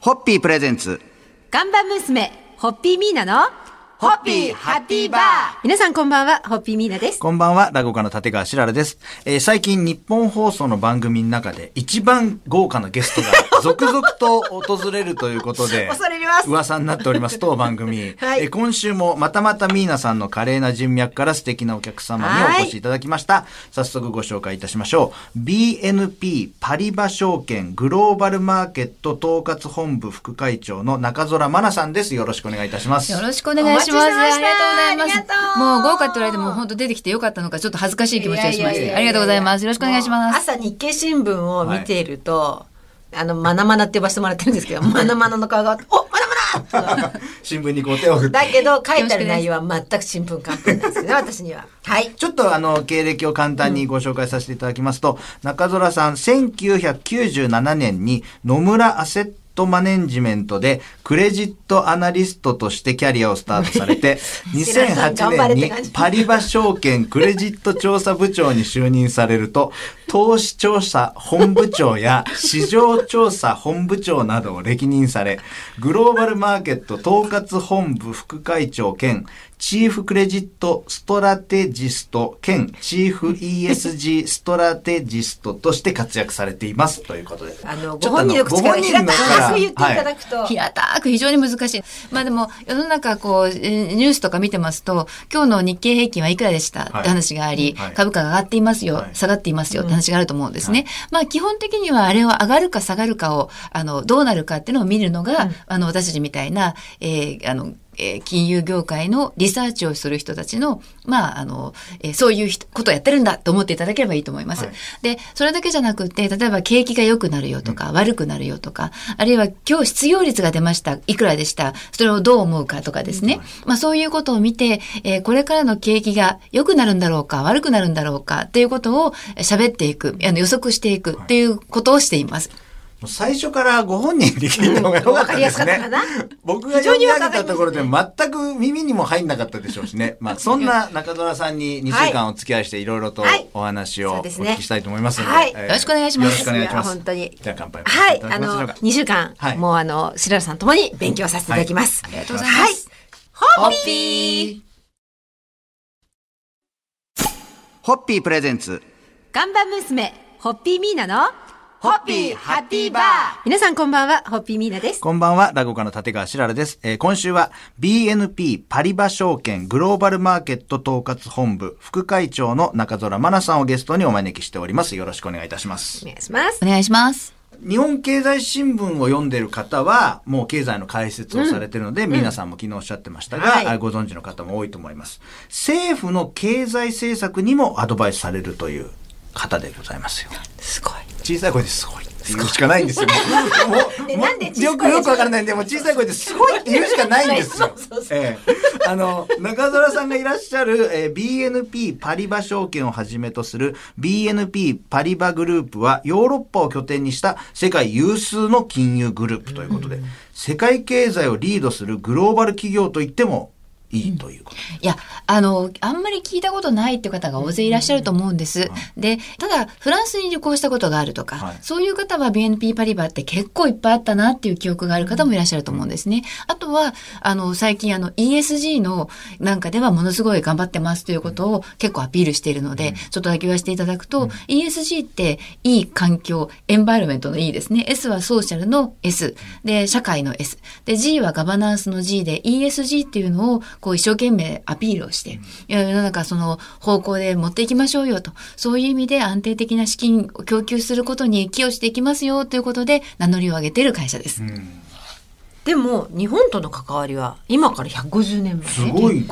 ホッピープレゼンツ。看板娘、ホッピーミーナの、ホッピーハッピーバー皆さんこんばんは、ホッピーミーナです。こんばんは、落語家の立川しららです。えー最近日本放送の番組の中で一番豪華なゲストが 続々と訪れるということで、恐れ入ります噂になっております当番組。はいえー今週もまたまたミーナさんの華麗な人脈から素敵なお客様にお越しいただきました。早速ご紹介いたしましょう。BNP パリバ証券グローバルマーケット統括本部副会長の中空真奈さんです。よろしくお願いいたします。よろしくお願いします。お待ちしてましたありがとうございます。ありがとうもう豪華って言われても本当出てきてよかったのかちょっと恥ずかしい気持ちがしまして。ありがとうございます。よろしくお願いします。朝日経新聞を見ていると、あの、まなまなって呼ばせてもらってるんですけど、まなまなの顔が、おまなまな 新聞にこう手を振って。だけど、書いてある内容は全く新聞関係なんですよね、私には。はい。ちょっとあの、経歴を簡単にご紹介させていただきますと、中空さん、1997年に野村アセットマネジメントでクレジットアナリストとしてキャリアをスタートされて、白良さん頑張れ2008年にパリバ証券クレジット調査部長に就任されると、投資調査本部長や市場調査本部長などを歴任され、グローバルマーケット統括本部副会長兼チーフクレジットストラテジスト兼チーフ ESG ストラテジストとして活躍されていますということで。あの、ご本人の口から平たく言っていただくと、平たく非常に難しい。まあでも、世の中こう、えーニュースとか見てますと、今日の日経平均はいくらでした？って話があり、はい。株価が上がっていますよ、はい。下がっていますよって話があると思うんですね。まあ基本的にはあれは上がるか下がるかを、あの、どうなるかっていうのを見るのが、あの、私たちみたいな、えーあの、えー金融業界のリサーチをする人たちの、まあ、あの、えーそういう人ことをやってるんだと思っていただければいいと思います。はいで、それだけじゃなくて、例えば景気が良くなるよとか、悪くなるよとか、あるいは今日失業率が出ました、いくらでした、それをどう思うかとかですね。まあそういうことを見て、えーこれからの景気が良くなるんだろうか、悪くなるんだろうかっていうことをえー喋っていく、あの予測していくっていうことをしています。もう最初からご本人で聞いた方がよかったですね。僕が読み上げたところで全く耳にも入んなかったでしょうしね。まあそんな中村さんに2週間お付き合いしていろいろとはいお話をお聞きしたいと思いますので。はいえーよろしくお願いしますよろしくお願いします。本当にじゃあ乾杯。はい、あのきましょうか、2週間、はいもうあの、白良さんともに勉強させていただきます。ありがとうございます。ホッピーホッピープレゼンツ。看板娘、ホッピーミーナの、ホッピーハッピーバー皆さんこんばんは、ホッピーミーナです。こんばんは、落語家の立川しららです。えー今週は BNP パリバ証券グローバルマーケット統括本部副会長の中空真奈さんをゲストにお招きしております。よろしくお願いいたしますお。願いしますお。願いします。日本経済新聞を読んでる方は、もう経済の解説をされてるので、皆さんも昨日おっしゃってましたが、はいあご存知の方も多いと思います。政府の経済政策にもアドバイスされるという方でございますよ。すごい。小さい声ですごい言うしかないんですよ。もうもうよくよくわからないんで、もう小さい声ですごいって 言うしかないんですよええあの、中澤さんがいらっしゃる、えー BNP パリバ証券をはじめとする BNP パリバグループはヨーロッパを拠点にした世界有数の金融グループということで、世界経済をリードするグローバル企業と言ってもいいということ。いや、あの、あんまり聞いたことないって方が大勢いらっしゃると思うんです。で、ただ、フランスに旅行したことがあるとか、はいそういう方は BNP パリバって結構いっぱいあったなっていう記憶がある方もいらっしゃると思うんですね。あとは、あの、最近あの ESG のなんかではものすごい頑張ってますということを結構アピールしているので、ちょっとだけ言わせていただくと、ESG っていい環境、エンバイロメントの E ですね。S はソーシャルの S。で、社会の S。で、G はガバナンスの G で ESG っていうのをこう一生懸命アピールをして、いや世の中その方向で持っていきましょうよと。そういう意味で安定的な資金を供給することに寄与していきますよということで名乗りを上げている会社です。でも、日本との関わりは、今から150年前。すごい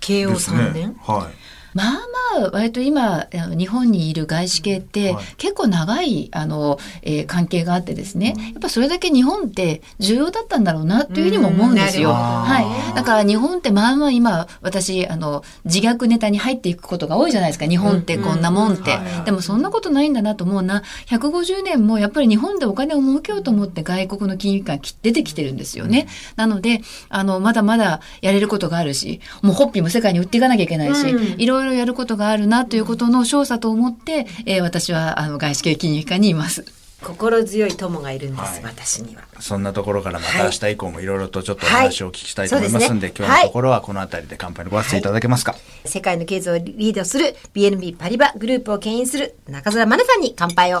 慶応ですね3年。はい。まあまあ、割と今、日本にいる外資系って、はい結構長い、あの、えー関係があってですね、やっぱそれだけ日本って重要だったんだろうなっていうふうにも思うんですよ。うんはい。だから日本ってまあまあ今、私、あの、自虐ネタに入っていくことが多いじゃないですか。日本ってこんなもんって。でもそんなことないんだなと思うな。150年もやっぱり日本でお金を儲けようと思って外国の金融機関出てきてるんですよね。なので、あの、まだまだやれることがあるし、もうホッピーも世界に売っていかなきゃいけないし、うんいろいろやることがあるなということの証左と思って、えー私はあの外資系金融機関にいます。心強い友がいるんです、はい私には。そんなところからまたはい明日以降もいろいろとちょっとお話をお聞きしたいと思いますんで、はいそうですね今日のところはこの辺りで乾杯のご発声いただけますか？世界の経済をリードする BNB パリバグループを牽引する中澤真奈さんに乾杯を。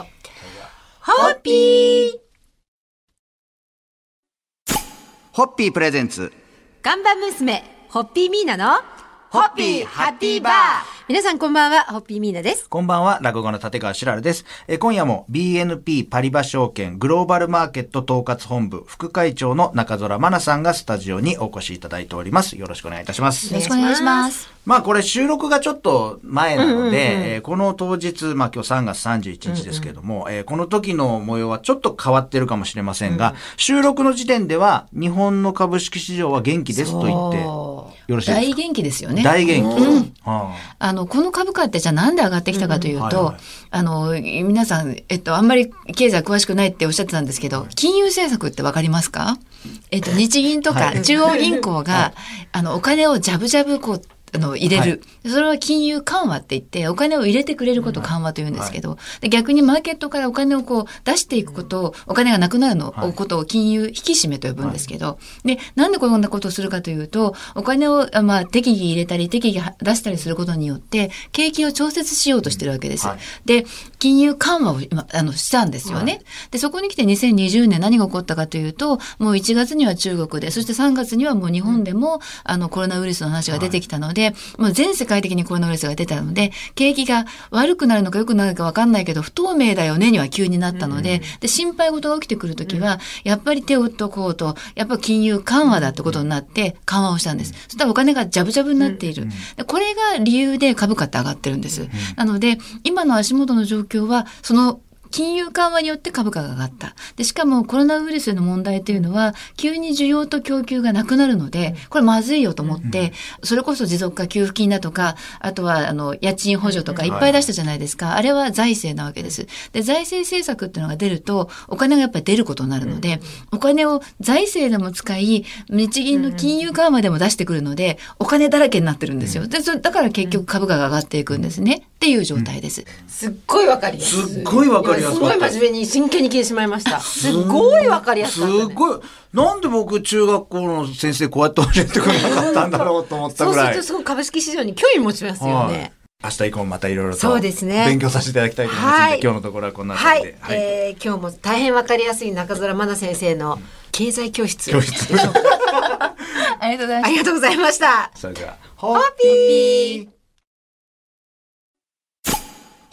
ホッピーホッピープレゼンツ。看板娘、ホッピーミーナの、ホッピーハッピーバー。皆さんこんばんは、ホッピーミーナです。こんばんは、落語の立川しらるです。えー今夜も BNP パリバ証券グローバルマーケット統括本部副会長の中空真奈さんがスタジオにお越しいただいております。よろしくお願いいたしますよろ。しくお願いします。まあこれ収録がちょっと前なので、えーこの当日、まあ今日3月31日ですけれども、えーこの時の模様はちょっと変わってるかもしれませんが、収録の時点では日本の株式市場は元気ですと言ってよろしいです大か元気ですよね。大元気。はあの、この株価ってじゃあなんで上がってきたかというと、あの、皆さん、えっと、あんまり経済詳しくないっておっしゃってたんですけど、金融政策ってわかりますか？えっと、日銀とかはい。中央銀行が、あの、お金をジャブジャブこう、あの、入れる。それは金融緩和って言って、お金を入れてくれることを緩和と言うんですけど、で逆にマーケットからお金をこう出していくことを、お金がなくなるの、はい。ことを金融引き締めと呼ぶんですけど、で、なんでこんなことをするかというと、お金を、あまあ、適宜入れたり、適宜出したりすることによって、景気を調節しようとしてるわけです。はい。で、金融緩和を今、あの、したんですよね。で、そこに来て2020年何が起こったかというと、もう1月には中国で、そして3月にはもう日本でも、あの、コロナウイルスの話が出てきたので、もう全世界的にコロナウイルスが出たので、景気が悪くなるのか良くなるか分かんないけど、不透明だよねには急になったので、で、心配事が起きてくるときは、やっぱり手を打っとこうと、やっぱ金融緩和だってことになって緩和をしたんです。そしたらお金がジャブジャブになっている。でこれが理由で株価って上がってるんです。なので、今の足元の状況は、その金融緩和によって株価が上がった。で、しかもコロナウイルスの問題というのは、急に需要と供給がなくなるので、これまずいよと思って、それこそ持続化給付金だとか、あとは、あの、家賃補助とかいっぱい出したじゃないですか。あれは財政なわけです。で、財政政策っていうのが出ると、お金がやっぱり出ることになるので、お金を財政でも使い、日銀の金融緩和でも出してくるので、お金だらけになってるんですよ。で、それだから結局株価が上がっていくんですね。っていう状態です。すっごいわかりやすい。すっごいわかりやすかった今すごい真面目に真剣に聞いてしまいました。すっごいわかりやすすかった、ね。ごい。なんで僕中学校の先生こうやって教えてくれなかったんだろうと思ったぐらい。そうするとすごく株式市場に興味持ちますよはいね。明日以降もまたいろいろとそうですね勉強させていただきたいと思いますので、はい今日のところはこんなはい、感じで。はいえー今日も大変わかりやすい中空真奈先生の経済教室。教室。ありがとうございますあ。りがとうございました。それでは、ホッピー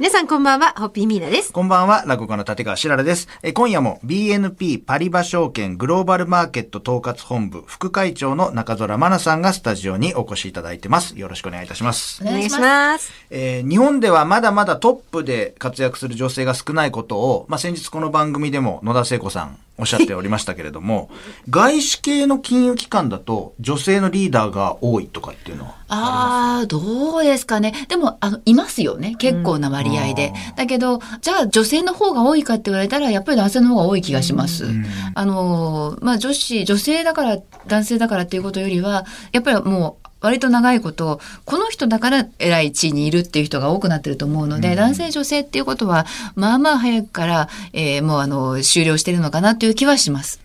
皆さんこんばんは、ホッピーミーナです。こんばんは、落語家の立川しららです。え今夜も BNP パリバ証券グローバルマーケット統括本部副会長の中空真奈さんがスタジオにお越しいただいてます。よろしくお願いいたします。お願いします。えー日本ではまだまだトップで活躍する女性が少ないことを、まあ、先日この番組でも野田聖子さんおっしゃっておりましたけれども、外資系の金融機関だと女性のリーダーが多いとかっていうのは？ああ、どうですかね。でも、あの、いますよね。結構な割合で。だけど、じゃあ女性の方が多いかって言われたら、やっぱり男性の方が多い気がします。あの、まあ、女子、女性だから、男性だからっていうことよりは、やっぱりもう、割と長いこと、この人だから偉い地位にいるっていう人が多くなってると思うので、男性女性っていうことは、まあまあ早くから、えーもうあの、終了してるのかなという気はします。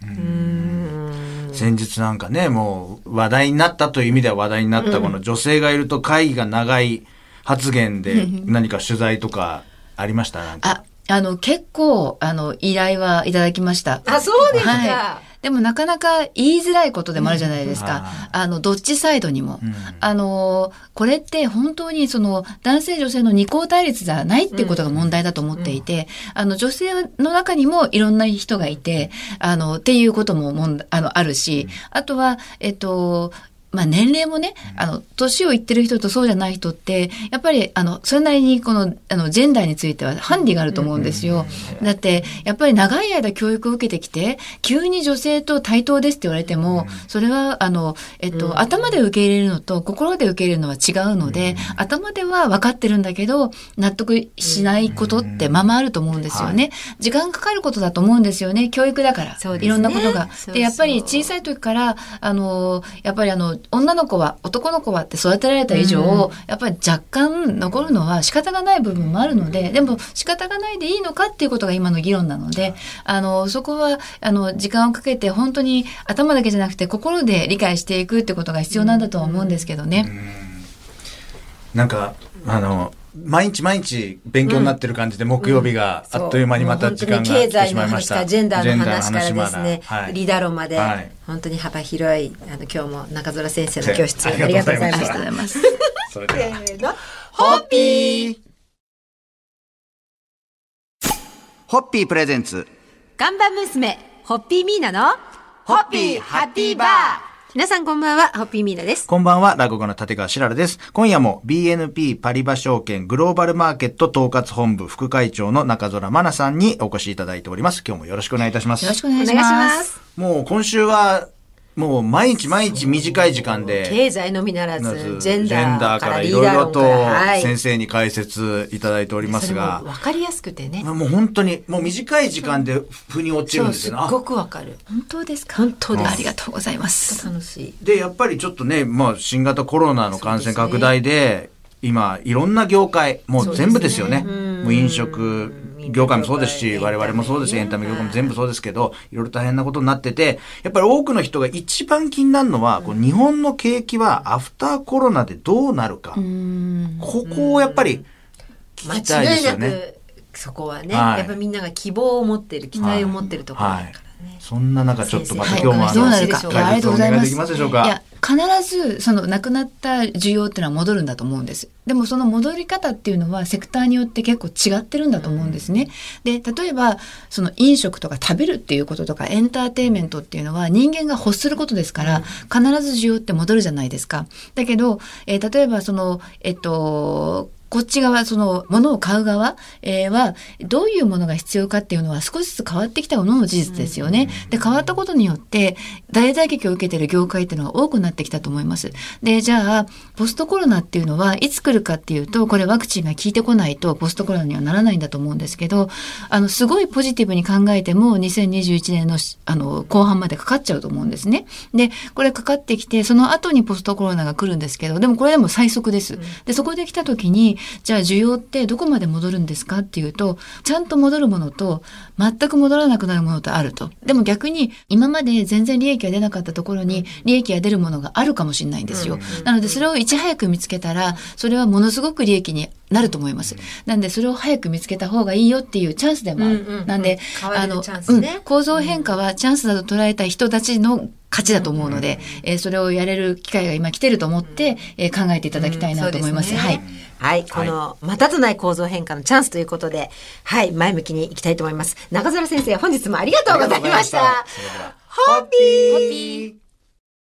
先日なんかね、もう話題になったという意味では話題になったこの女性がいると会議が長い発言で何か取材とかありました？なんか。あ、あの、結構、あの、依頼はいただきました。あ、そうですか。はい。でもなかなか言いづらいことでもあるじゃないですか。あの、どっちサイドにも。あの、これって本当にその男性女性の二項対立じゃないっていうことが問題だと思っていて、あの、女性の中にもいろんな人がいて、あの、っていうことももんあの、あるし、あとは、えっと、まあ年齢もね、あの、年をいってる人とそうじゃない人って、やっぱり、あの、それなりにこの、あの、ジェンダーについてはハンディがあると思うんですよ。だって、やっぱり長い間教育を受けてきて、急に女性と対等ですって言われても、それは、あの、えっと、頭で受け入れるのと心で受け入れるのは違うので、頭では分かってるん。だけど、納得しないことってままあると思うん。ですよね。時間かかることだと思うん。ですよね。教育だから。そうですねいろん。なことが。で、やっぱり小さい時から、あの、やっぱりあの、女の子は、男の子はって育てられた以上、やっぱり若干残るのは仕方がない部分もあるので、でも仕方がないでいいのかっていうことが今の議論なので、あの、そこは、あの、時間をかけて本当に頭だけじゃなくて心で理解していくってことが必要なんだとは思うんですけどね。なんか、あの、毎日毎日勉強になってる感じで、木曜日があっという間にまた時間が。経済の話からジェンダーの話からですね、リーダー論まで、はい。本当に幅広い、あの、今日も中空先生の教室、あありがとうございましありがとうたございます。それでは、せーのホッピー。ホッピープレゼンツ、看板娘、ホッピーミーナの、ホッピーハッピーバー皆さんこんばんは、ホッピーミーナです。こんばんは、落語家の立川しららです。今夜も BNP パリバ証券グローバルマーケット統括本部副会長の中空真奈さんにお越しいただいております。今日もよろしくお願いいたします。よろしくお願いしま。す。もう今週は、もう毎日毎日短い時間で、経済のみならず、ジジェンダーかからいろいろと。先生に解説いただいておりますが、分かりやすくてね。もう本当に、もう短い時間で腑に落ちるんですよね。すっごくわかる。本当ですか？本当ですありがとうございます。楽しい。あで、やっぱりちょっとね、まあ新型コロナの感染拡大で、今、いろんな業界、もう全部ですよねもう飲食業界もそうですし、うん我々もそうですし、エンタメ業界も全部そうですけど、いろいろ大変なことになってて、やっぱり多くの人が一番気になるのは、こう日本の景気はアフターコロナでどうなるか。うん。ここをやっぱり聞間きたいです違いなよね。く、そこはね、はい。やっぱみんなが希望を持ってる、期待を持ってるところ。だからね。そんな中、ちょっとまた先今日もあの。解説いやありがとうございます。解説お願いできますでしょうかいや、必ず、その、なくなった需要っていうのは戻るんだと思うんです。でも、その戻り方っていうのは、セクターによって結構違ってるんだと思うんですね。で、例えば、その、飲食とか食べるっていうこととか、エンターテインメントっていうのは、人間が欲することですから、必ず需要って戻るじゃないですか。だけど、えー例えば、その、えっと、こっち側、その、物を買う側、えーは、どういうものが必要かっていうのは少しずつ変わってきたものの事実ですよね。で、変わったことによって、大打撃を受けている業界っていうのが多くなってきたと思います。で、じゃあ、ポストコロナっていうのはいつ来るかっていうと、これワクチンが効いてこないと、ポストコロナにはならないんだと思うんですけど、あの、すごいポジティブに考えても、2021年のし、あの、後半までかかっちゃうと思うんですね。で、これかかってきて、その後にポストコロナが来るんですけど、でもこれでも最速です。で、そこで来た時に、じゃあ需要ってどこまで戻るんですかっていうと、ちゃんと戻るものと、全く戻らなくなるものとあると。でも逆に、今まで全然利益が出なかったところに、利益が出るものがあるかもしれないんですよ。なので、それをいち早く見つけたら、それはものすごく利益になると思います。なんで、それを早く見つけた方がいいよっていうチャンスでもある。うんうんうんなんで、変われるあの、うん構造変化はチャンスだと捉えた人たちの勝ちだと思うので、えーそれをやれる機会が今来てると思って、えー考えていただきたいなと思います。うんそうではい。はい。この、またとない構造変化のチャンスということで、はい、前向きにいきたいと思います。中澤先生、本日もありがとうございました。ホッピー